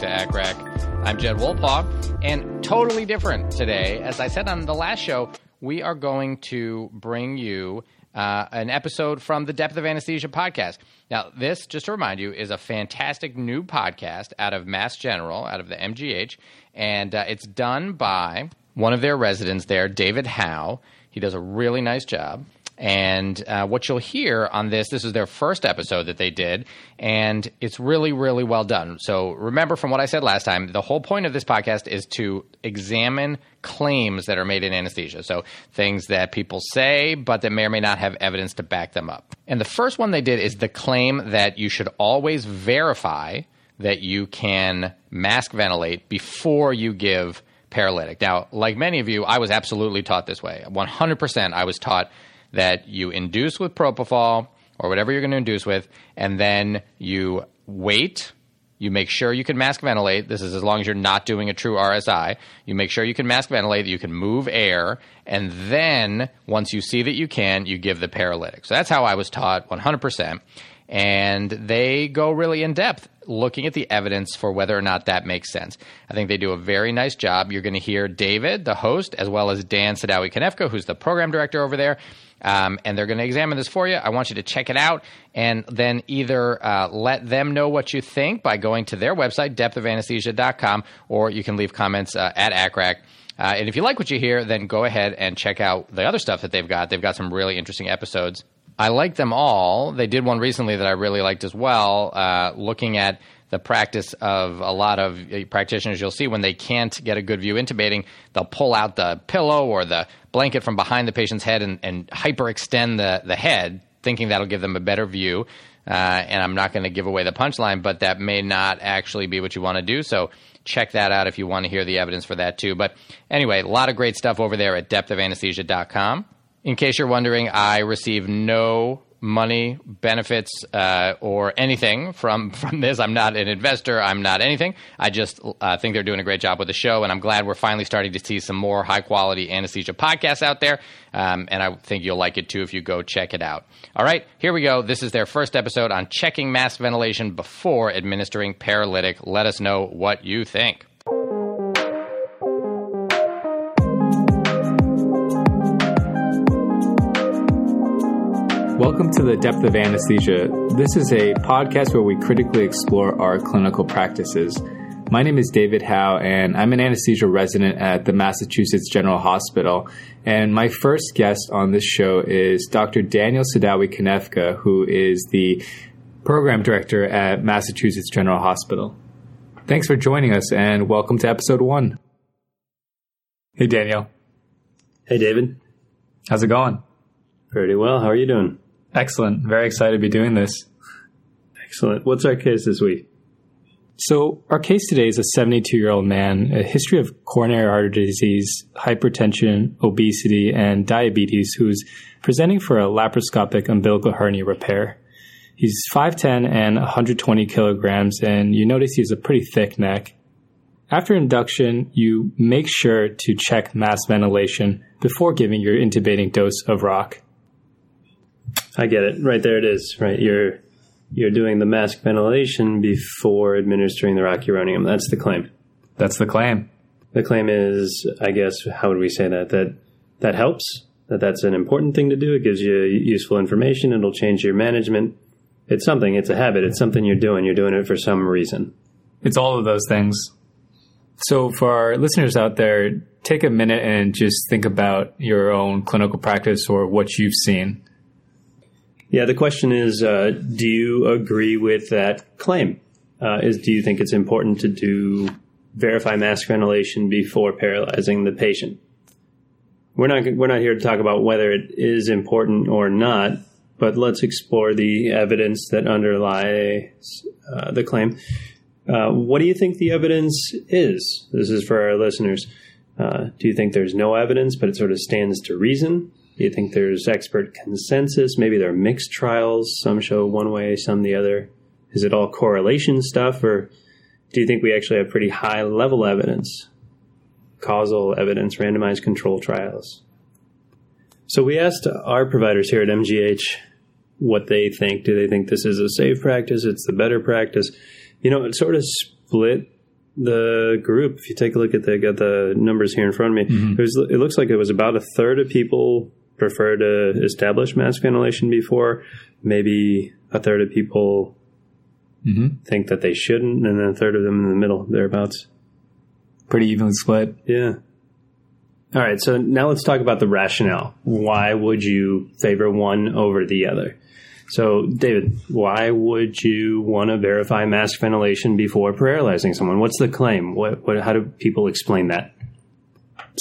to ACCRAC. I'm Jed Wolpaw, and totally different today. As I said on the last show, we are going to bring you uh, an episode from the Depth of Anesthesia podcast. Now, this, just to remind you, is a fantastic new podcast out of Mass General, out of the MGH, and uh, it's done by one of their residents there, David Hao. He does a really nice job. And uh, what you'll hear on this, this is their first episode that they did, and it's really, really well done. So remember from what I said last time, the whole point of this podcast is to examine claims that are made in anesthesia. So things that people say, but that may or may not have evidence to back them up. And the first one they did is the claim that you should always verify that you can mask ventilate before you give paralytic. Now, like many of you, I was absolutely taught this way. 100% I was taught that you induce with propofol or whatever you're going to induce with, and then you wait. You make sure you can mask ventilate. This is as long as you're not doing a true RSI. You make sure you can mask ventilate, that you can move air, and then once you see that you can, you give the paralytic. So that's how I was taught 100%. And they go really in depth looking at the evidence for whether or not that makes sense. I think they do a very nice job. You're going to hear David, the host, as well as Dan Saddawi Konefka, who's the program director over there. Um, and they're going to examine this for you. I want you to check it out and then either uh, let them know what you think by going to their website, depthofanesthesia.com, or you can leave comments uh, at ACCRAC. Uh, and if you like what you hear, then go ahead and check out the other stuff that they've got. They've got some really interesting episodes. I like them all. They did one recently that I really liked as well, uh, looking at the practice of a lot of uh, practitioners you'll see when they can't get a good view intubating, they'll pull out the pillow or the blanket from behind the patient's head and, and hyperextend the, the head, thinking that'll give them a better view. Uh, and I'm not going to give away the punchline, but that may not actually be what you want to do. So check that out if you want to hear the evidence for that too. But anyway, a lot of great stuff over there at depthofanesthesia.com. In case you're wondering, I receive no money, benefits, uh, or anything from from this. I'm not an investor. I'm not anything. I just uh, think they're doing a great job with the show, and I'm glad we're finally starting to see some more high quality anesthesia podcasts out there. Um, and I think you'll like it too if you go check it out. All right, here we go. This is their first episode on checking mask ventilation before administering paralytic. Let us know what you think. Welcome to the Depth of Anesthesia. This is a podcast where we critically explore our clinical practices. My name is David Hao, and I'm an anesthesia resident at the Massachusetts General Hospital. And my first guest on this show is Dr. Daniel Saddawi Konefka, who is the program director at Massachusetts General Hospital. Thanks for joining us, and welcome to episode one. Hey, Daniel. Hey, David. How's it going? Pretty well. How are you doing? Excellent. Very excited to be doing this. Excellent. What's our case this week? So, our case today is a 72 year old man, a history of coronary artery disease, hypertension, obesity, and diabetes, who's presenting for a laparoscopic umbilical hernia repair. He's 5'10 and 120 kilograms, and you notice he has a pretty thick neck. After induction, you make sure to check mask ventilation before giving your intubating dose of rock. I get it. Right there it is. Right. You're you're doing the mask ventilation before administering the rocuronium. That's the claim. That's the claim. The claim is, I guess, how would we say that? That that helps. That that's an important thing to do. It gives you useful information. It'll change your management. It's something. It's a habit. It's something you're doing. You're doing it for some reason. It's all of those things. So, for our listeners out there, take a minute and just think about your own clinical practice or what you've seen. Yeah, the question is uh, do you agree with that claim? Uh, is do you think it's important to do verify mask ventilation before paralyzing the patient? We're not we're not here to talk about whether it is important or not, but let's explore the evidence that underlies uh, the claim. Uh, what do you think the evidence is? This is for our listeners. Uh, do you think there's no evidence, but it sort of stands to reason? Do you think there's expert consensus? Maybe there are mixed trials. Some show one way, some the other. Is it all correlation stuff, or do you think we actually have pretty high level evidence, causal evidence, randomized control trials? So we asked our providers here at MGH what they think. Do they think this is a safe practice? It's the better practice. You know, it sort of split the group, if you take a look at the got the numbers here in front of me, Mm-hmm. it, was, it looks like it was about a third of people prefer to establish mask ventilation before. Maybe a third of people Mm-hmm. think that they shouldn't, and then a third of them in the middle, thereabouts. Pretty evenly split. Yeah. All right, so now let's talk about the rationale. Why would you favor one over the other? So, David, why would you want to verify mask ventilation before paralyzing someone? What's the claim? What, what, how do people explain that?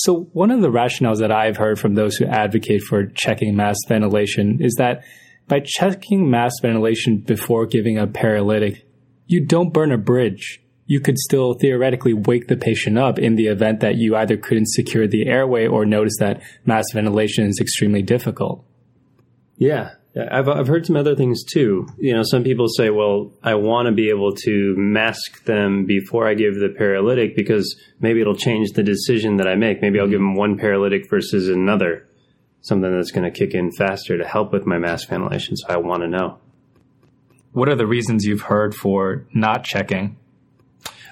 So, one of the rationales that I've heard from those who advocate for checking mask ventilation is that by checking mask ventilation before giving a paralytic, you don't burn a bridge. You could still theoretically wake the patient up in the event that you either couldn't secure the airway or notice that mask ventilation is extremely difficult. Yeah, I've I've heard some other things too. You know, some people say, "Well, I want to be able to mask them before I give the paralytic because maybe it'll change the decision that I make. Maybe I'll give them one paralytic versus another, something that's going to kick in faster to help with my mask ventilation. So I want to know." What are the reasons you've heard for not checking?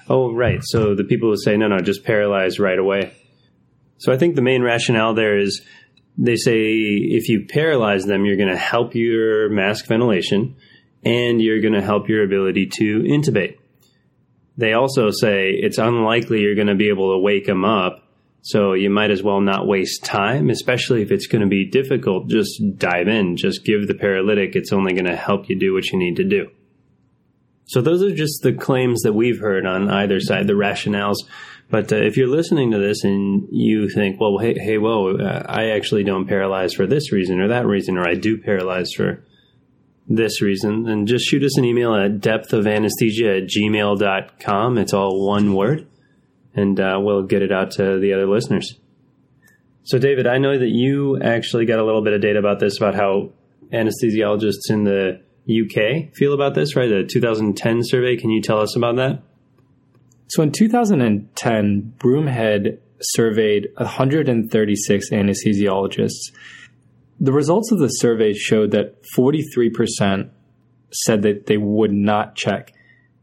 Oh, right. So the people who say, "No, no, just paralyze right away." So I think the main rationale there is they say if you paralyze them, you're going to help your mask ventilation and you're going to help your ability to intubate. They also say it's unlikely you're going to be able to wake them up, so you might as well not waste time, especially if it's going to be difficult. Just dive in, just give the paralytic. It's only going to help you do what you need to do. So those are just the claims that we've heard on either side, the rationales. But uh, if you're listening to this and you think, well, hey, hey, whoa, uh, I actually don't paralyze for this reason or that reason, or I do paralyze for this reason, then just shoot us an email at depthofanesthesia at gmail.com. It's all one word, and uh, we'll get it out to the other listeners. So, David, I know that you actually got a little bit of data about this, about how anesthesiologists in the UK feel about this, right? The 2010 survey. Can you tell us about that? So in 2010, Broomhead surveyed 136 anesthesiologists. The results of the survey showed that 43% said that they would not check,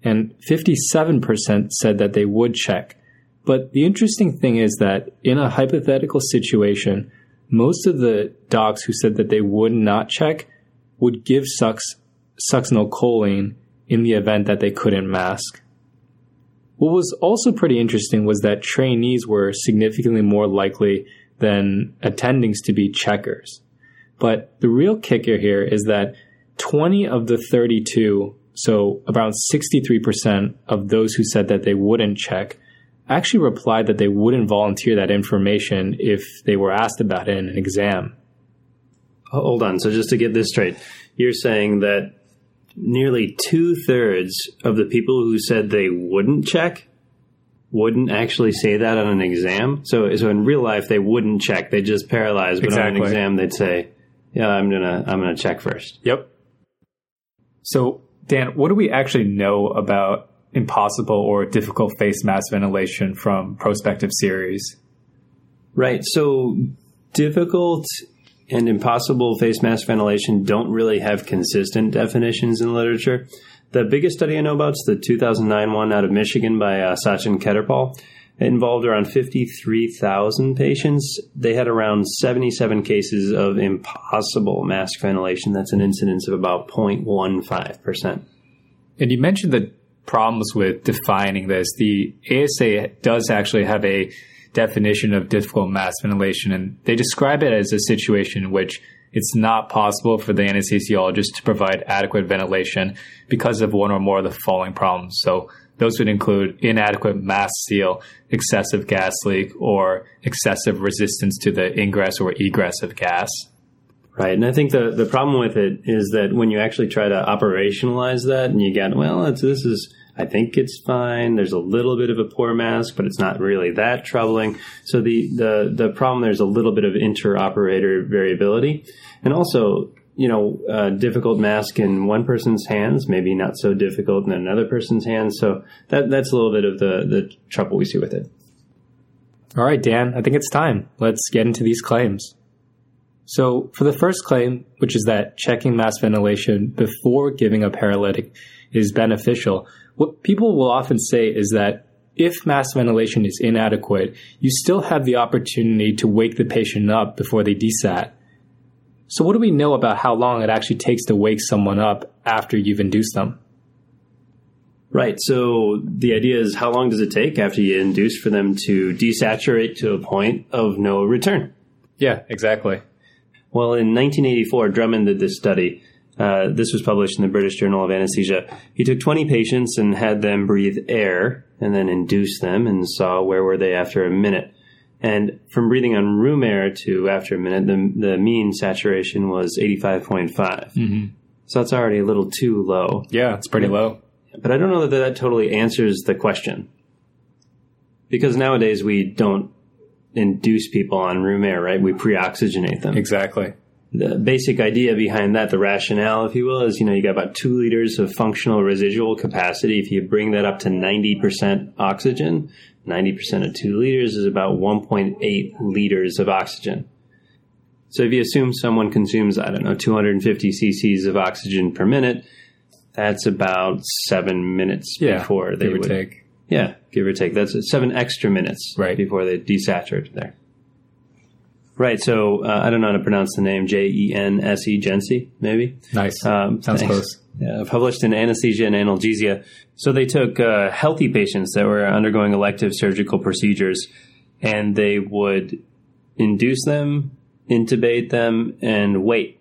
and 57% said that they would check. But the interesting thing is that in a hypothetical situation, most of the docs who said that they would not check would give succinylcholine in the event that they couldn't mask. What was also pretty interesting was that trainees were significantly more likely than attendings to be checkers. But the real kicker here is that 20 of the 32, so around 63% of those who said that they wouldn't check, actually replied that they wouldn't volunteer that information if they were asked about it in an exam. Hold on. So just to get this straight, you're saying that nearly two thirds of the people who said they wouldn't check wouldn't actually say that on an exam. So, so in real life, they wouldn't check; they just paralyze. But on an exam, they'd say, "Yeah, I'm gonna, I'm gonna check first. Yep. So, Dan, what do we actually know about impossible or difficult face mask ventilation from prospective series? Right. So difficult and impossible face mask ventilation don't really have consistent definitions in literature. The biggest study I know about is the 2009 one out of Michigan by uh, Sachin Kheterpal. It involved around 53,000 patients. They had around 77 cases of impossible mask ventilation. That's an incidence of about 0.15%. And you mentioned the problems with defining this. The ASA does actually have a definition of difficult mask ventilation, and they describe it as a situation in which it's not possible for the anesthesiologist to provide adequate ventilation because of one or more of the following problems. So those would include inadequate mask seal, excessive gas leak, or excessive resistance to the ingress or egress of gas. Right. And I think the, the problem with it is that when you actually try to operationalize that and you get, well, it's, this is, I think it's fine. There's a little bit of a poor mask, but it's not really that troubling. So the, the, the problem there's a little bit of inter-operator variability. And also, you know, uh, difficult mask in one person's hands, maybe not so difficult in another person's hands. So that, that's a little bit of the, the trouble we see with it. All right, Dan, I think it's time. Let's get into these claims. So, for the first claim, which is that checking mask ventilation before giving a paralytic is beneficial, what people will often say is that if mask ventilation is inadequate, you still have the opportunity to wake the patient up before they desat. So, what do we know about how long it actually takes to wake someone up after you've induced them? Right. So the idea is how long does it take after you induce for them to desaturate to a point of no return? Yeah, exactly. Well, in 1984, Drummond did this study. Uh, this was published in the British Journal of Anesthesia. He took 20 patients and had them breathe air and then induce them and saw where were they after a minute. And from breathing on room air to after a minute, the, the mean saturation was 85.5. Mm-hmm. So that's already a little too low. Yeah, it's pretty low. But I don't know that that totally answers the question. Because nowadays we don't induce people on room air, right? We pre oxygenate them. Exactly. The basic idea behind that, the rationale, if you will, is you know, you got about two liters of functional residual capacity. If you bring that up to 90% oxygen, 90% of two liters is about 1.8 liters of oxygen. So if you assume someone consumes, I don't know, 250 cc's of oxygen per minute, that's about seven minutes Yeah, before they give or would take. Yeah, give or take. That's seven extra minutes Right. before they desaturate there. Right. So uh, I don't know how to pronounce the name J E N S E Jensi, maybe. Nice. Um, Sounds thanks. close. Yeah, published in Anesthesia and Analgesia. So they took uh, healthy patients that were undergoing elective surgical procedures, and they would induce them, intubate them, and wait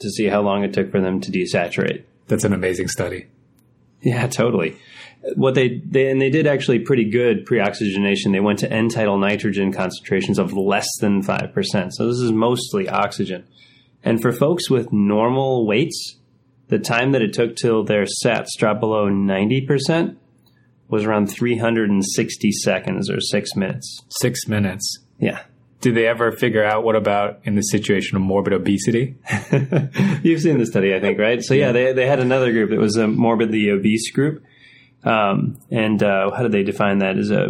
to see how long it took for them to desaturate. That's an amazing study. Yeah, totally. What they, they and they did actually pretty good pre-oxygenation. They went to end-tidal nitrogen concentrations of less than five percent. So this is mostly oxygen. And for folks with normal weights, the time that it took till their sats dropped below ninety percent was around three hundred and sixty seconds or six minutes. Six minutes. Yeah. Did they ever figure out what about in the situation of morbid obesity? You've seen the study, I think, right? So yeah, they they had another group. It was a morbidly obese group, um, and uh, how did they define that? Is a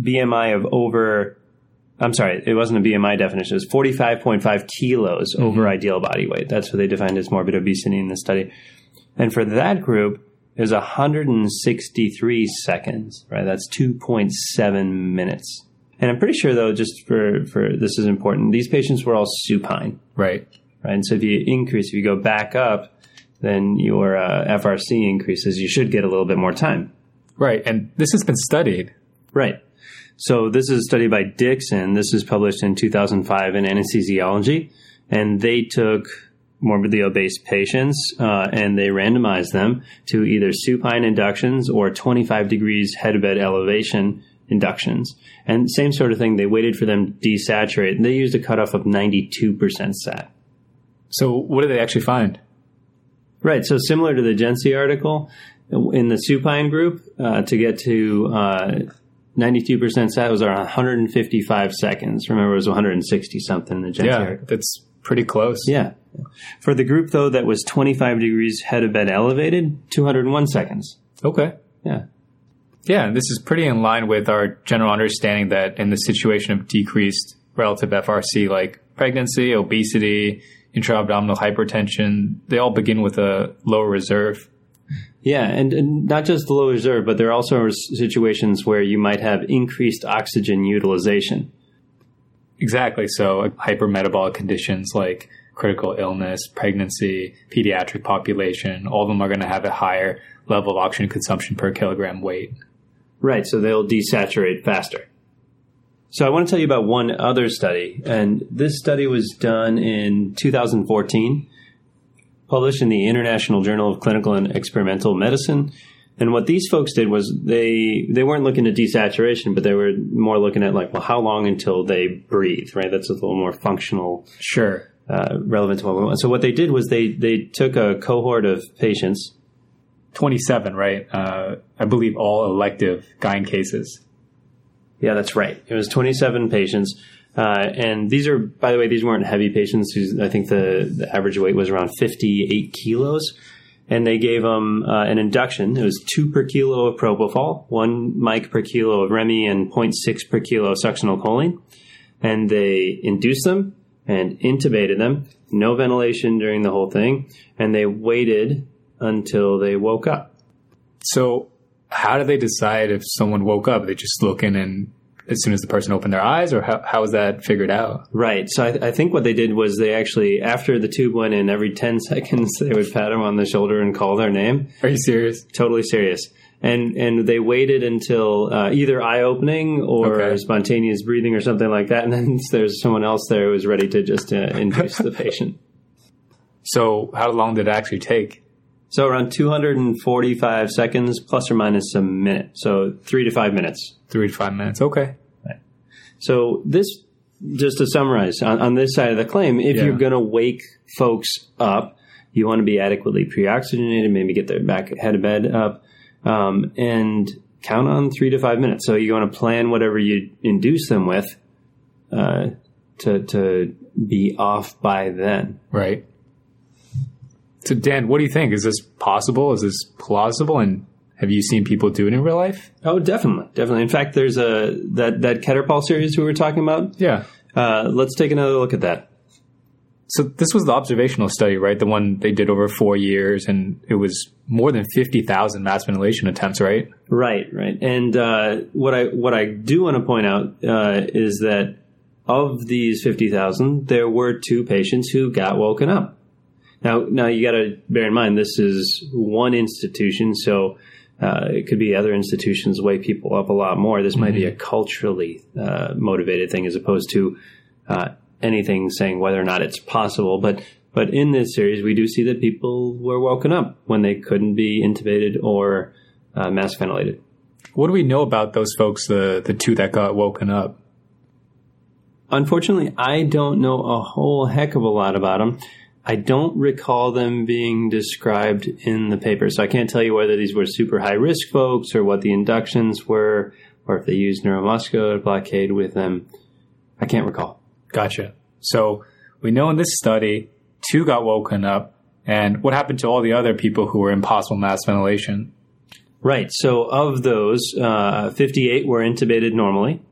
BMI of over. I'm sorry, it wasn't a BMI definition. It was 45.5 kilos over ideal body weight. That's what they defined as morbid obesity in the study. And for that group, it was 163 seconds. Right, that's 2.7 minutes. And I'm pretty sure, though, just for for this is important. These patients were all supine Right. right? And so if you increase, if you go back up, then your uh, FRC increases. You should get a little bit more time, Right. And this has been studied. right? So this is a study by Dixon. This was published in 2005 in Anesthesiology, and they took morbidly obese patients uh, and they randomized them to either supine inductions or 25 degrees headbed elevation inductions. And same sort of thing. They waited for them to desaturate, and they used a cutoff of 92% sat. So what did they actually find? Right. So similar to the Gensi article, in the supine group, uh, to get to uh, 92% sat was around 155 seconds. Remember, it was 160 something in the Gensi Yeah, article. that's pretty close. Yeah. For the group, though, that was 25 degrees head of bed elevated, 201 seconds. Okay. Yeah. Yeah, this is pretty in line with our general understanding that in the situation of decreased relative FRC, like pregnancy, obesity, intra-abdominal hypertension, they all begin with a lower reserve. Yeah, and, and not just the low reserve, but there are also situations where you might have increased oxygen utilization. Exactly. So hypermetabolic conditions like critical illness, pregnancy, pediatric population, all of them are going to have a higher level of oxygen consumption per kilogram weight. Right, so they'll desaturate faster. So I want to tell you about one other study, and this study was done in 2014, published in the International Journal of Clinical and Experimental Medicine. And what these folks did was they they weren't looking at desaturation, but they were more looking at like, well, how long until they breathe, right? That's a little more functional Sure. uh, relevant to what we want. So what they did was they they took a cohort of patients 27, right? Uh, I believe all elective gyne cases. Yeah, that's right. It was 27 patients. Uh, and these are, by the way, these weren't heavy patients. I think the, the average weight was around 58 kilos. And they gave them uh, an induction. It was two per kilo of propofol, one mic per kilo of Remy, and 0.6 per kilo of succinylcholine. And they induced them and intubated them. No ventilation during the whole thing. And they waited until they woke up. So, how do they decide if someone woke up? They just look in and as soon as the person opened their eyes, or how, how was that figured out? Right. So I, I, think what they did was they actually, after the tube went in, every 10 seconds, they would pat them on the shoulder and call their name. Are you serious? Totally serious. And, and they waited until uh, either eye opening or okay. spontaneous breathing or something like that. And then there's someone else there who was ready to just uh, induce the patient. So, how long did it actually take? So around 245 seconds, plus or minus a minute. So three to five minutes. Three to five minutes. Okay. Right. So this, just to summarize, on, on this side of the claim, if yeah. you're going to wake folks up, you want to be adequately pre-oxygenated, maybe get their back head of bed up, um, and count on three to five minutes. So you want to plan whatever you induce them with uh, to to be off by then. Right. So, Dan, what do you think? Is this possible? Is this plausible? And have you seen people do it in real life? Oh, definitely, definitely. In fact, there's a that that Kheterpal series we were talking about. Yeah. Uh, let's take another look at that. So this was the observational study, right? The one they did over four years, and it was more than fifty thousand mask ventilation attempts, right? Right, right. And uh, what I what I do want to point out uh, is that of these fifty thousand, there were two patients who got woken up. Now, now you got to bear in mind this is one institution, so uh, it could be other institutions wake people up a lot more. This mm-hmm. might be a mm-hmm. culturally uh, motivated thing as opposed to uh, anything saying whether or not it's possible. But but in this series, we do see that people were woken up when they couldn't be intubated or uh, mask ventilated. What do we know about those folks, the the two that got woken up? Unfortunately, I don't know a whole heck of a lot about them. I don't recall them being described in the paper, so I can't tell you whether these were super high risk folks or what the inductions were, or if they used neuromuscular blockade with them. I can't recall. Gotcha. So we know in this study, two got woken up, and what happened to all the other people who were in possible mask ventilation? Right. So of those, uh, 58 were intubated normally.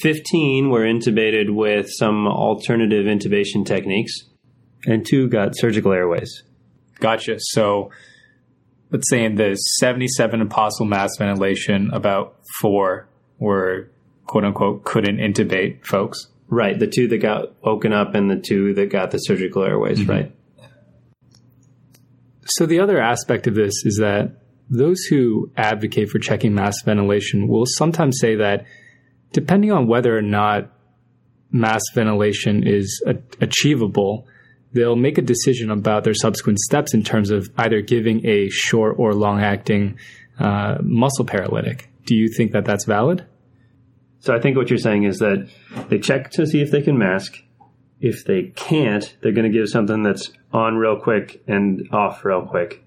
15 were intubated with some alternative intubation techniques and two got surgical airways. Gotcha. So let's say in the 77 impossible mask ventilation, about four were quote unquote couldn't intubate folks. Right. The two that got woken up and the two that got the surgical airways, mm-hmm. right? So the other aspect of this is that those who advocate for checking mask ventilation will sometimes say that depending on whether or not mask ventilation is a- achievable, they'll make a decision about their subsequent steps in terms of either giving a short or long acting uh, muscle paralytic. Do you think that that's valid? So I think what you're saying is that they check to see if they can mask. If they can't, they're going to give something that's on real quick and off real quick.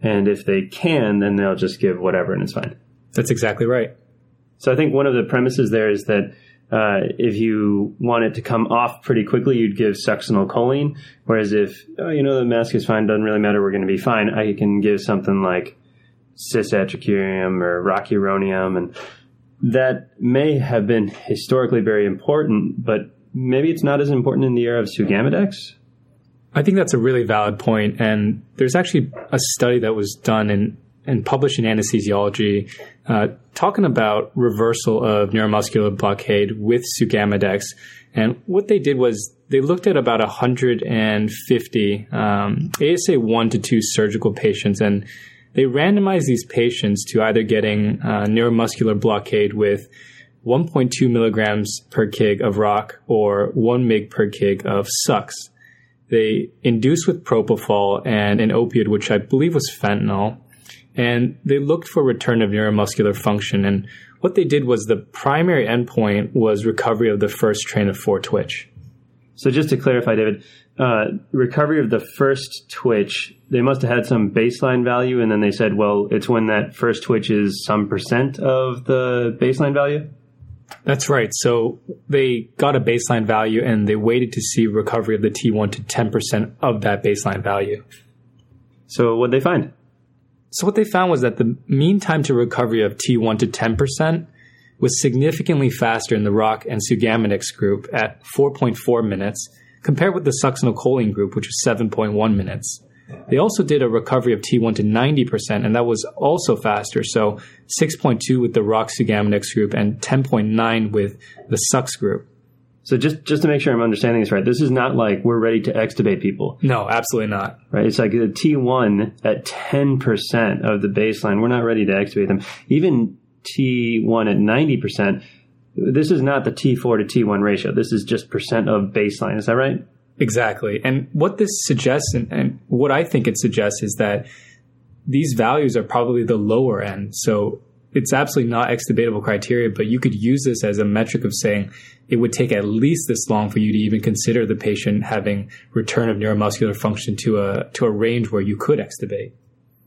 And if they can, then they'll just give whatever and it's fine. That's exactly right. So I think one of the premises there is that uh, if you want it to come off pretty quickly, you'd give succinylcholine. Whereas if, oh, you know, the mask is fine, doesn't really matter, we're going to be fine, I can give something like cisatracurium or rocuronium. And that may have been historically very important, but maybe it's not as important in the era of Sugammadex. I think that's a really valid point, and there's actually a study that was done in and published in anesthesiology uh, talking about reversal of neuromuscular blockade with Sugammadex. And what they did was they looked at about 150 um, ASA 1 to 2 surgical patients and they randomized these patients to either getting uh, neuromuscular blockade with 1.2 milligrams per kg of rock or 1 mg per kg of sux. They induced with propofol and an opioid, which I believe was fentanyl, and they looked for return of neuromuscular function. And what they did was the primary endpoint was recovery of the first train of four twitch. So just to clarify, David, uh, recovery of the first twitch, they must have had some baseline value, and then they said, well, it's when that first twitch is some percent of the baseline value. That's right. So they got a baseline value and they waited to see recovery of the T1 to 10% of that baseline value. So what did they find? So what they found was that the mean time to recovery of T1 to 10% was significantly faster in the ROC and Sugammadex group at 4.4 minutes compared with the succinylcholine group, which was 7.1 minutes. They also did a recovery of T1 to 90%, and that was also faster. So 6.2 with the Rox group and 10.9 with the Sux group. So just just to make sure I'm understanding this right, this is not like we're ready to extubate people. No, absolutely not. Right? It's like a T1 at 10% of the baseline. We're not ready to extubate them. Even T1 at 90%, this is not the T4 to T1 ratio. This is just percent of baseline. Is that right? Exactly. And what this suggests, and, and what I think it suggests, is that these values are probably the lower end. So it's absolutely not extubatable criteria, but you could use this as a metric of saying it would take at least this long for you to even consider the patient having return of neuromuscular function to a to a range where you could extubate.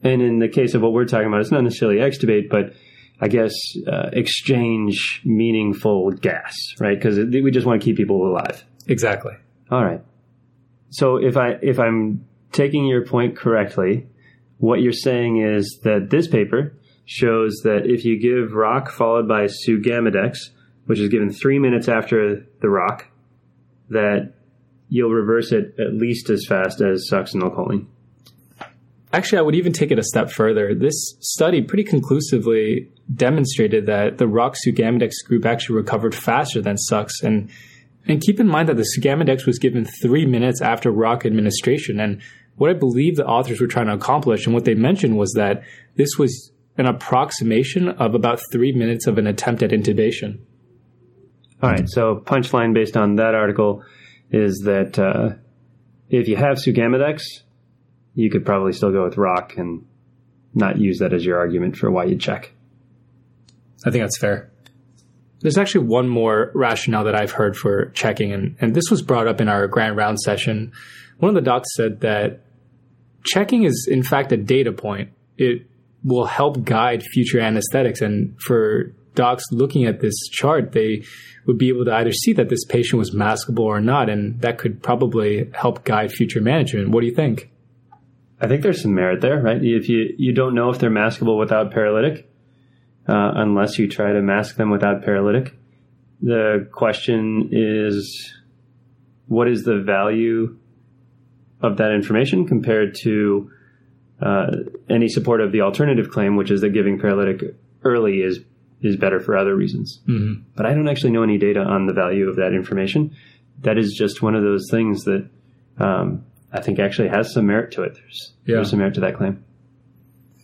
And in the case of what we're talking about, it's not necessarily extubate, but I guess uh, exchange meaningful gas, right? Because we just want to keep people alive. Exactly. All right. So if I if I'm taking your point correctly, what you're saying is that this paper shows that if you give rock followed by sugammadex, which is given three minutes after the rock, that you'll reverse it at least as fast as succinylcholine. Actually, I would even take it a step further. This study pretty conclusively demonstrated that the rock sugammadex group actually recovered faster than Sux, and and keep in mind that the Sugammadex was given three minutes after rock administration. And what I believe the authors were trying to accomplish and what they mentioned was that this was an approximation of about three minutes of an attempt at intubation. All right. So, punchline based on that article is that uh, if you have Sugammadex, you could probably still go with rock and not use that as your argument for why you check. I think that's fair. There's actually one more rationale that I've heard for checking, and, and this was brought up in our grand round session. One of the docs said that checking is, in fact, a data point. It will help guide future anesthetics. And for docs looking at this chart, they would be able to either see that this patient was maskable or not, and that could probably help guide future management. What do you think? I think there's some merit there, right? If you, you don't know if they're maskable without paralytic, uh, unless you try to mask them without paralytic. The question is, what is the value of that information compared to uh, any support of the alternative claim, which is that giving paralytic early is is better for other reasons. Mm-hmm. But I don't actually know any data on the value of that information. That is just one of those things that um, I think actually has some merit to it. There's, yeah. there's some merit to that claim.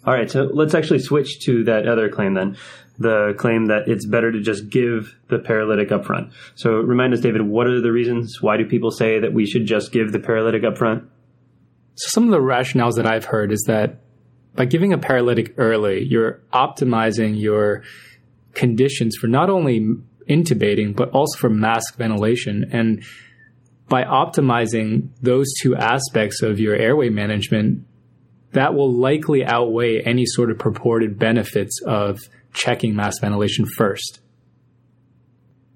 All right, so let's actually switch to that other claim then. The claim that it's better to just give the paralytic upfront. So remind us, David, what are the reasons? Why do people say that we should just give the paralytic up front? So some of the rationales that I've heard is that by giving a paralytic early, you're optimizing your conditions for not only intubating, but also for mask ventilation. And by optimizing those two aspects of your airway management, that will likely outweigh any sort of purported benefits of checking mask ventilation first.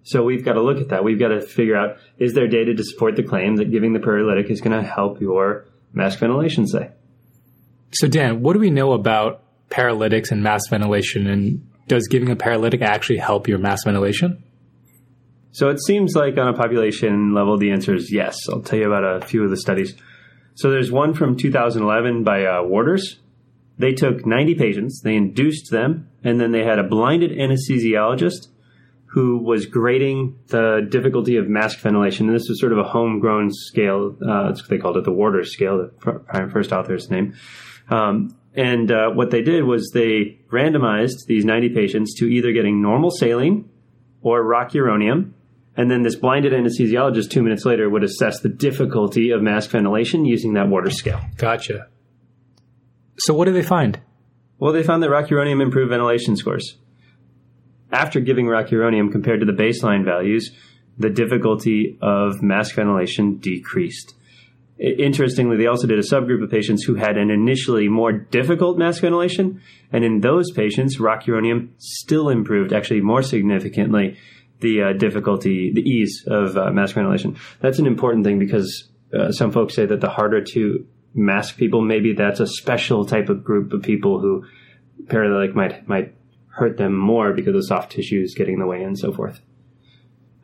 So we've got to look at that. We've got to figure out is there data to support the claim that giving the paralytic is going to help your mask ventilation, say? So, Dan, what do we know about paralytics and mask ventilation? And does giving a paralytic actually help your mask ventilation? So, it seems like on a population level, the answer is yes. I'll tell you about a few of the studies. So there's one from 2011 by uh, Warters. They took 90 patients, they induced them, and then they had a blinded anesthesiologist who was grading the difficulty of mask ventilation. And this was sort of a homegrown scale. Uh, they called it the Warters scale, the first author's name. Um, and uh, what they did was they randomized these 90 patients to either getting normal saline or rocuronium and then this blinded anesthesiologist two minutes later would assess the difficulty of mask ventilation using that Water scale. Gotcha. So what did they find? Well, they found that rocuronium improved ventilation scores. After giving rocuronium compared to the baseline values, the difficulty of mask ventilation decreased. Interestingly, they also did a subgroup of patients who had an initially more difficult mask ventilation, and in those patients, rocuronium still improved, actually more significantly, the uh, difficulty, the ease of uh, mask ventilation. That's an important thing because uh, some folks say that the harder to mask people, maybe that's a special type of group of people who paralytic might might hurt them more because of soft tissues getting in the way and so forth.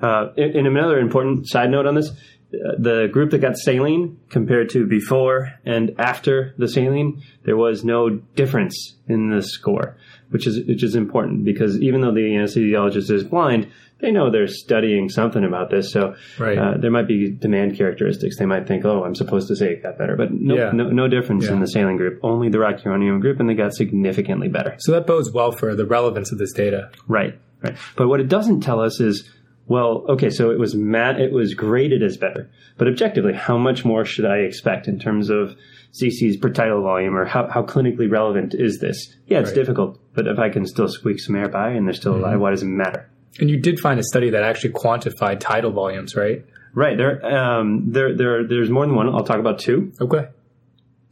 Uh, and, and, another important side note on this the group that got saline compared to before and after the saline, there was no difference in the score, which is which is important because even though the anesthesiologist is blind, they know they're studying something about this. So Right. uh, there might be demand characteristics. They might think, "Oh, I'm supposed to say it got better," but no, Yeah. no, no difference in the saline group. Only the rocuronium group, and they got significantly better. So that bodes well for the relevance of this data. Right, right. But what it doesn't tell us is, well, okay, so it was mat, it was graded as better, but objectively, how much more should I expect in terms of CCs per tidal volume, or how, how clinically relevant is this? Yeah, it's Right. difficult, but if I can still squeak some air by and they're still alive, why does it matter? And you did find a study that actually quantified tidal volumes, right? Right, there, um, there, there, there's more than one. I'll talk about two. Okay.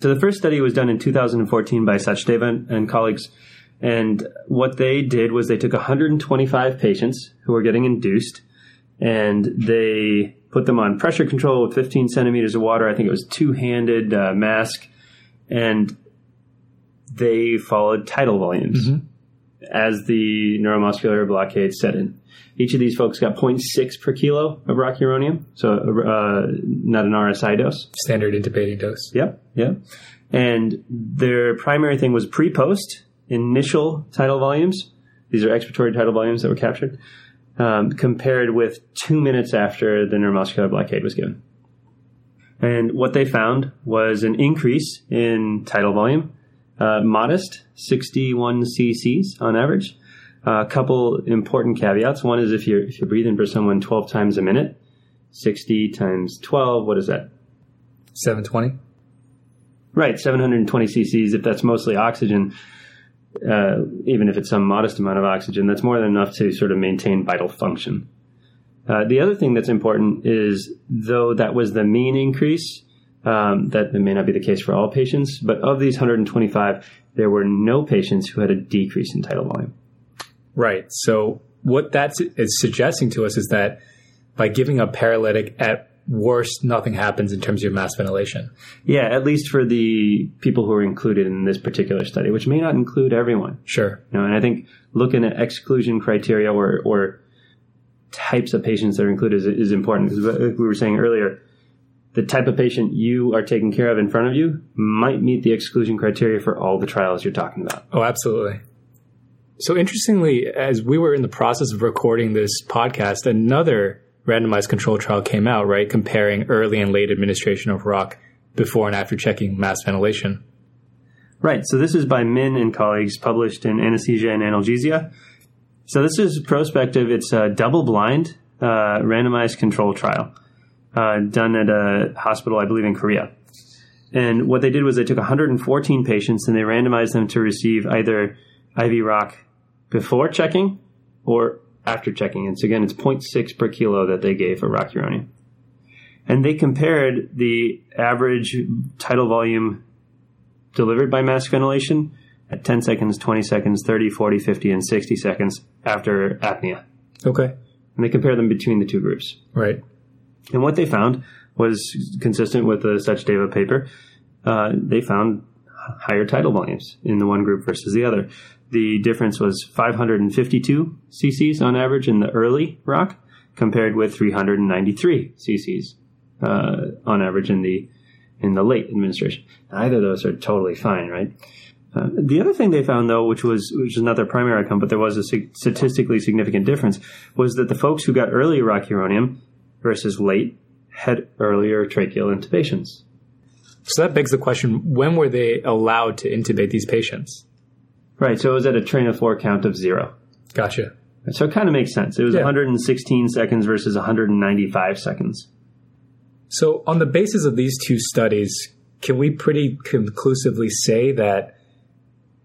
So the first study was done in 2014 by Sachdeva and colleagues. And what they did was they took 125 patients who were getting induced and they put them on pressure control with 15 centimeters of water. I think it was two handed uh, mask. And they followed tidal volumes as the neuromuscular blockade set in. Each of these folks got 0.6 per kilo of rocuronium, so uh, not an RSI dose. Standard intubating dose. Yep, yep. And their primary thing was pre-post initial tidal volumes. These are expiratory tidal volumes that were captured, um, compared with two minutes after the neuromuscular blockade was given. And what they found was an increase in tidal volume, uh, modest, 61 cc's on average. A couple important caveats. One is if you're if you're breathing for someone 12 times a minute, 60 times 12, what is that? 720. Right, 720 cc's. If that's mostly oxygen, uh, even if it's some modest amount of oxygen, that's more than enough to sort of maintain vital function. Uh, the other thing that's important is, though that was the mean increase, um, that may not be the case for all patients, but of these 125, there were no patients who had a decrease in tidal volume. Right. So what that is suggesting to us is that by giving a paralytic at worst, nothing happens in terms of your mask ventilation. Yeah, at least for the people who are included in this particular study, which may not include everyone. Sure. You know, and I think looking at exclusion criteria or, or types of patients that are included is, is important because like we were saying earlier, the type of patient you are taking care of in front of you might meet the exclusion criteria for all the trials you're talking about. Oh, absolutely. So interestingly, as we were in the process of recording this podcast, another randomized control trial came out, right, comparing early and late administration of rock before and after checking mask ventilation. Right. So this is by Min and colleagues, published in Anesthesia and Analgesia. So this is prospective. It's a double-blind, uh, randomized control trial uh, done at a hospital, I believe, in Korea. And what they did was they took 114 patients and they randomized them to receive either IV rock before checking or after checking. And so again, it's 0.6 per kilo that they gave for rocuronium. And they compared the average tidal volume delivered by mask ventilation at 10 seconds, 20 seconds, 30, 40, 50, and 60 seconds after apnea. Okay. And they compare them between the two groups. Right. And what they found was consistent with the Sachdeva paper. Uh, they found higher tidal volumes in the one group versus the other. The difference was 552 cc's on average in the early rock, compared with 393 cc's uh, on average in the in the late administration. Either of those are totally fine, right? Uh, the other thing they found, though, which was which is not their primary outcome, but there was a sig- statistically significant difference, was that the folks who got early rocuronium versus late had earlier tracheal intubations. So that begs the question when were they allowed to intubate these patients? Right, so it was at a train of four count of zero. Gotcha. So it kind of makes sense. It was Yeah. 116 seconds versus 195 seconds. So, on the basis of these two studies, can we pretty conclusively say that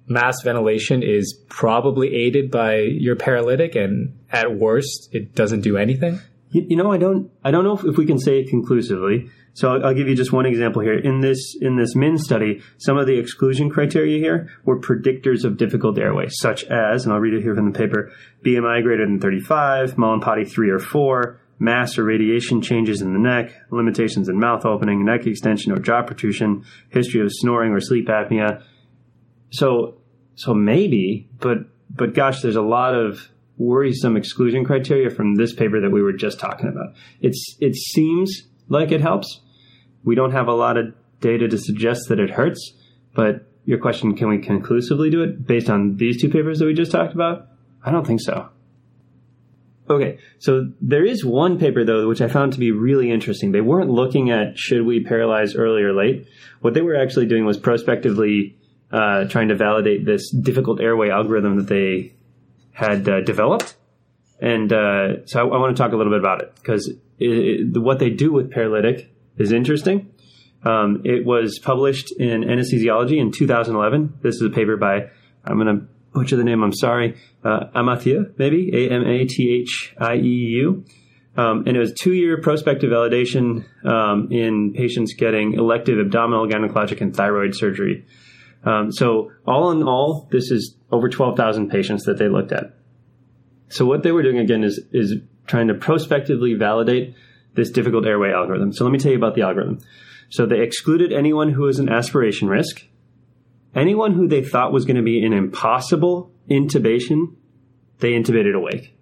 mask ventilation is probably aided by your paralytic, and at worst, it doesn't do anything? You, you know, I don't, I don't know if, if we can say it conclusively. So I'll, I'll give you just one example here. In this, in this MIN study, some of the exclusion criteria here were predictors of difficult airway, such as, and I'll read it here from the paper, BMI greater than 35, Mallampati 3 or 4, mass or radiation changes in the neck, limitations in mouth opening, neck extension or jaw protrusion, history of snoring or sleep apnea. So, so maybe, but, but gosh, there's a lot of worrisome exclusion criteria from this paper that we were just talking about. It's, it seems like it helps. We don't have a lot of data to suggest that it hurts, but your question, can we conclusively do it based on these two papers that we just talked about? I don't think so. Okay, so there is one paper though which I found to be really interesting. They weren't looking at should we paralyze early or late. What they were actually doing was prospectively uh, trying to validate this difficult airway algorithm that they had uh, developed. And uh, so I, I want to talk a little bit about it because what they do with paralytic is interesting. Um, it was published in Anesthesiology in 2011. This is a paper by, I'm going to butcher the name, I'm sorry, uh, Amathieu, maybe, A M A T H I E U. Um, and it was two year prospective validation um, in patients getting elective abdominal, gynecologic, and thyroid surgery. Um, so, all in all, this is over 12,000 patients that they looked at. So, what they were doing again is, is trying to prospectively validate this difficult airway algorithm. So, let me tell you about the algorithm. So, they excluded anyone who was an aspiration risk, anyone who they thought was going to be an impossible intubation, they intubated awake.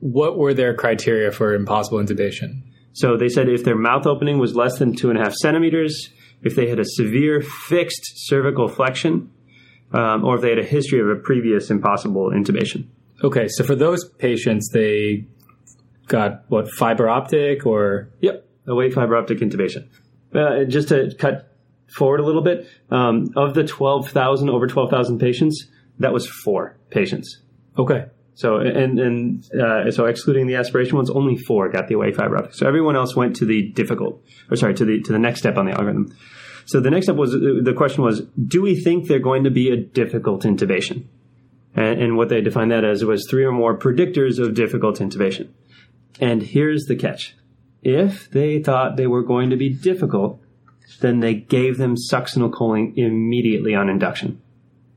What were their criteria for impossible intubation? So they said if their mouth opening was less than two and a half centimeters, if they had a severe fixed cervical flexion, um, or if they had a history of a previous impossible intubation. Okay, so for those patients, they got what fiber optic or yep, awake fiber optic intubation. Uh, just to cut forward a little bit, um, of the twelve thousand over twelve thousand patients, that was four patients. Okay. So and and uh, so excluding the aspiration ones, only four got the awake fiber optic. So everyone else went to the difficult, or sorry, to the to the next step on the algorithm. So the next step was the question was, do we think they're going to be a difficult intubation? And, and what they defined that as was three or more predictors of difficult intubation. And here's the catch: if they thought they were going to be difficult, then they gave them succinylcholine immediately on induction.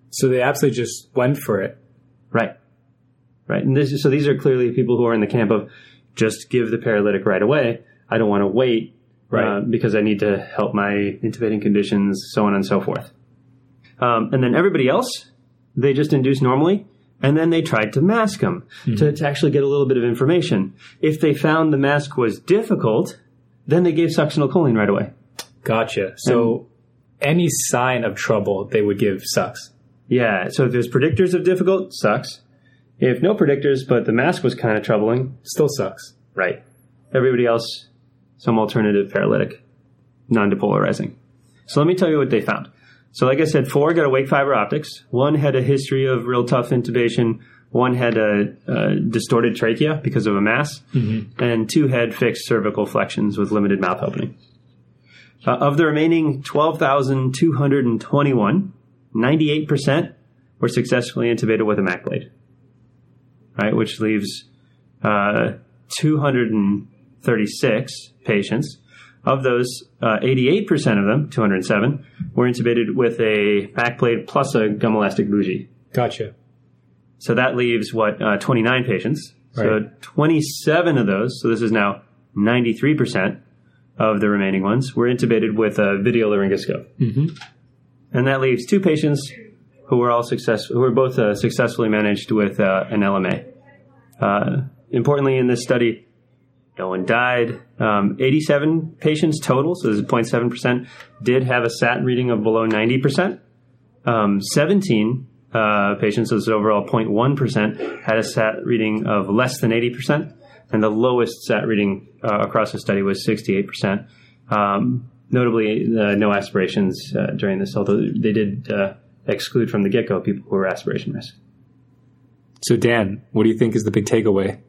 So they absolutely just went for it. Right. Right. And this, so these are clearly people who are in the camp of just give the paralytic right away. I don't want to wait right. Uh, because I need to help my intubating conditions, so on and so forth. Um, and then everybody else, they just induced normally. And then they tried to mask them mm-hmm. to, to actually get a little bit of information. If they found the mask was difficult, then they gave succinylcholine right away. Gotcha. So and, any sign of trouble, they would give sucks. Yeah. So if there's predictors of difficult, sucks. If no predictors, but the mask was kind of troubling, still sucks. Right. Everybody else, some alternative paralytic, non-depolarizing. So let me tell you what they found. So like I said, four got awake fiber optics. One had a history of real tough intubation. One had a, a distorted trachea because of a mass, mm-hmm. and two had fixed cervical flexions with limited mouth opening. Uh, of the remaining 12,221, 98% were successfully intubated with a Mac blade, right? Which leaves uh, 236 patients. Of those, uh, 88% of them, 207, were intubated with a Mac blade plus a gum elastic bougie. Gotcha. So that leaves what, uh, 29 patients. Right. So 27 of those, so this is now 93%, of the remaining ones were intubated with a video laryngoscope. Mm-hmm. And that leaves two patients who were all successful, who were both uh, successfully managed with uh, an LMA. Uh, importantly, in this study, no one died. Um, 87 patients total, so this is 0.7%, did have a SAT reading of below 90%. Um, 17 uh, patients, so this is overall 0.1%, had a SAT reading of less than 80% and the lowest SAT reading uh, across the study was 68%. Um, notably, uh, no aspirations during this, although they did exclude from the get go people who are aspiration risk. So, Dan, what do you think is the big takeaway?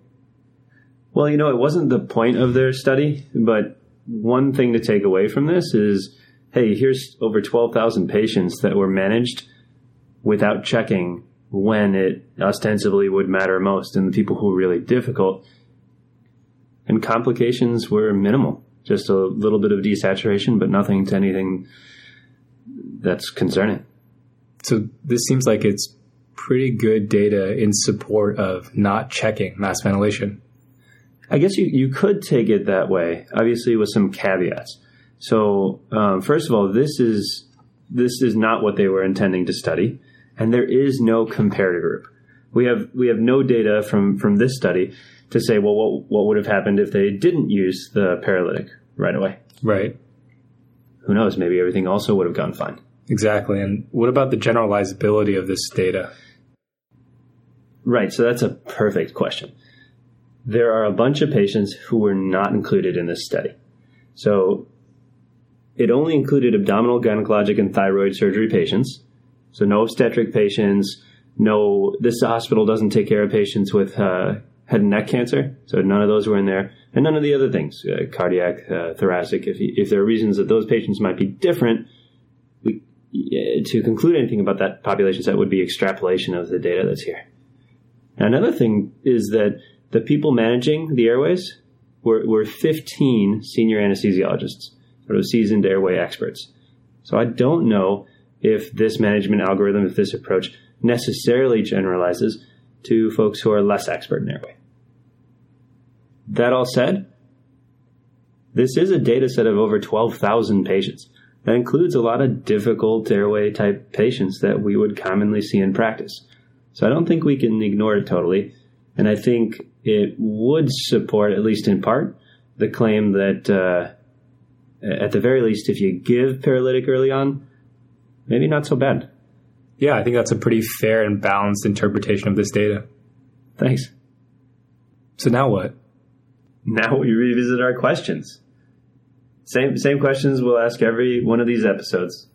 Well, you know, it wasn't the point of their study, but one thing to take away from this is hey, here's over 12,000 patients that were managed without checking when it ostensibly would matter most and the people who were really difficult and complications were minimal. Just a little bit of desaturation, but nothing to anything that's concerning. So this seems like it's pretty good data in support of not checking mask ventilation. I guess you, you could take it that way, obviously with some caveats. So um, first of all, this is this is not what they were intending to study, and there is no comparator group. We have we have no data from from this study to say, well, what, what would have happened if they didn't use the paralytic right away. Right. Who knows? Maybe everything also would have gone fine. Exactly. And what about the generalizability of this data? Right. So that's a perfect question. There are a bunch of patients who were not included in this study. So it only included abdominal, gynecologic, and thyroid surgery patients. So no obstetric patients. No, this hospital doesn't take care of patients with uh, head and neck cancer. So none of those were in there, and none of the other things, uh, cardiac, uh, thoracic. If if there are reasons that those patients might be different, to conclude anything about that population set would be extrapolation of the data that's here. Another thing is that the people managing the airways were, were 15 senior anesthesiologists, sort of seasoned airway experts. So I don't know if this management algorithm, if this approach necessarily generalizes to folks who are less expert in airway. That all said, this is a data set of over 12,000 patients. That includes a lot of difficult airway type patients that we would commonly see in practice. So I don't think we can ignore it totally. And I think it would support, at least in part, the claim that uh, at the very least, if you give paralytic early on, maybe not so bad. Yeah, I think that's a pretty fair and balanced interpretation of this data. Thanks. So now what? Now we revisit our questions. Same same questions we'll ask every one of these episodes.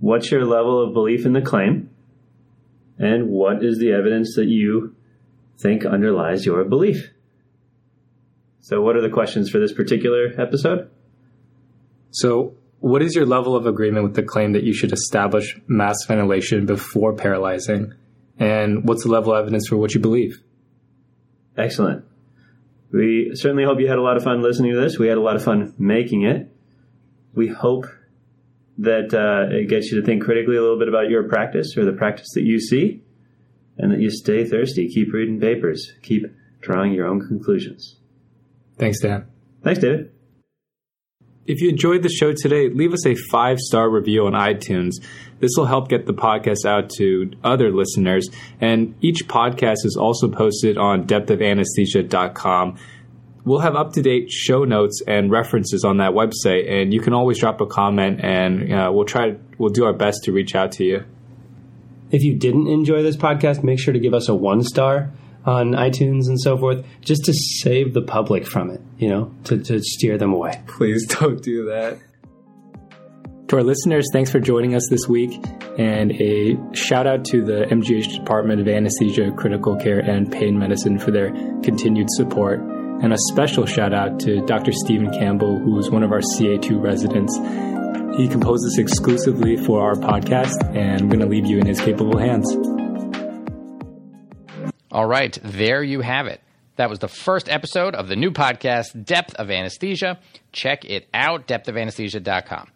What's your level of belief in the claim? And what is the evidence that you think underlies your belief? So what are the questions for this particular episode? So what is your level of agreement with the claim that you should establish mask ventilation before paralyzing? And what's the level of evidence for what you believe? Excellent. We certainly hope you had a lot of fun listening to this. We had a lot of fun making it. We hope that uh, it gets you to think critically a little bit about your practice or the practice that you see, and that you stay thirsty. Keep reading papers. Keep drawing your own conclusions. Thanks, Dan. Thanks, David. If you enjoyed the show today, leave us a five star review on iTunes. This will help get the podcast out to other listeners. And each podcast is also posted on depthofanesthesia.com. We'll have up to date show notes and references on that website, and you can always drop a comment, and uh, we'll try. We'll do our best to reach out to you. If you didn't enjoy this podcast, make sure to give us a one star on iTunes and so forth, just to save the public from it, you know, to, to steer them away. Please don't do that. To our listeners, thanks for joining us this week, and a shout out to the MGH Department of Anesthesia, Critical Care, and Pain Medicine for their continued support. And a special shout out to Dr. Stephen Campbell, who is one of our CA2 residents. He composes exclusively for our podcast, and I'm going to leave you in his capable hands. All right, there you have it. That was the first episode of the new podcast, Depth of Anesthesia. Check it out, depthofanesthesia.com.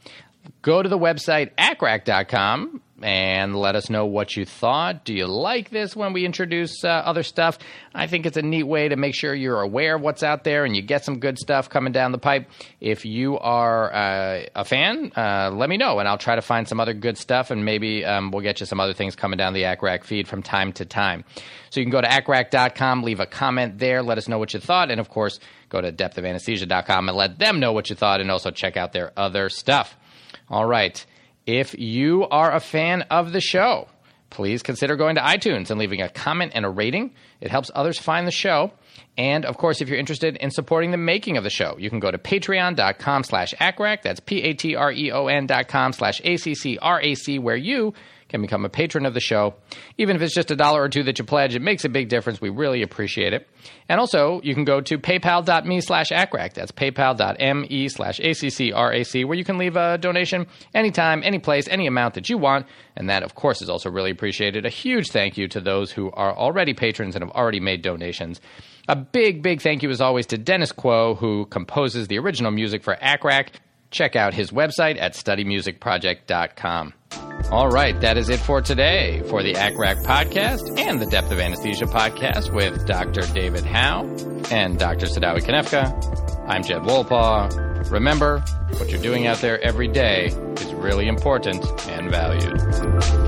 Go to the website, accrac.com, and let us know what you thought. Do you like this when we introduce uh, other stuff? I think it's a neat way to make sure you're aware of what's out there and you get some good stuff coming down the pipe. If you are uh, a fan, uh, let me know, and I'll try to find some other good stuff, and maybe um, we'll get you some other things coming down the ACCRAC feed from time to time. So you can go to accrac.com, leave a comment there, let us know what you thought, and of course, go to depthofanesthesia.com and let them know what you thought, and also check out their other stuff. All right. If you are a fan of the show, please consider going to iTunes and leaving a comment and a rating. It helps others find the show. And of course, if you're interested in supporting the making of the show, you can go to patreon.com slash accrac. That's P-A-T-R-E-O-N dot com slash A-C-C-R-A-C, where you can become a patron of the show. Even if it's just a dollar or two that you pledge, it makes a big difference. We really appreciate it. And also, you can go to paypal.me slash accrac. That's paypal.me slash A-C-C-R-A-C, where you can leave a donation anytime, any place, any amount that you want. And that, of course, is also really appreciated. A huge thank you to those who are already patrons and have already made donations. A big, big thank you, as always, to Dennis Quo, who composes the original music for ACCRAC. Check out his website at studymusicproject.com. All right, that is it for today for the ACCRAC podcast and the Depth of Anesthesia podcast with Dr. David Hao and Dr. Saddawi Konefka. I'm Jed Wolpaw. Remember, what you're doing out there every day is really important and valued.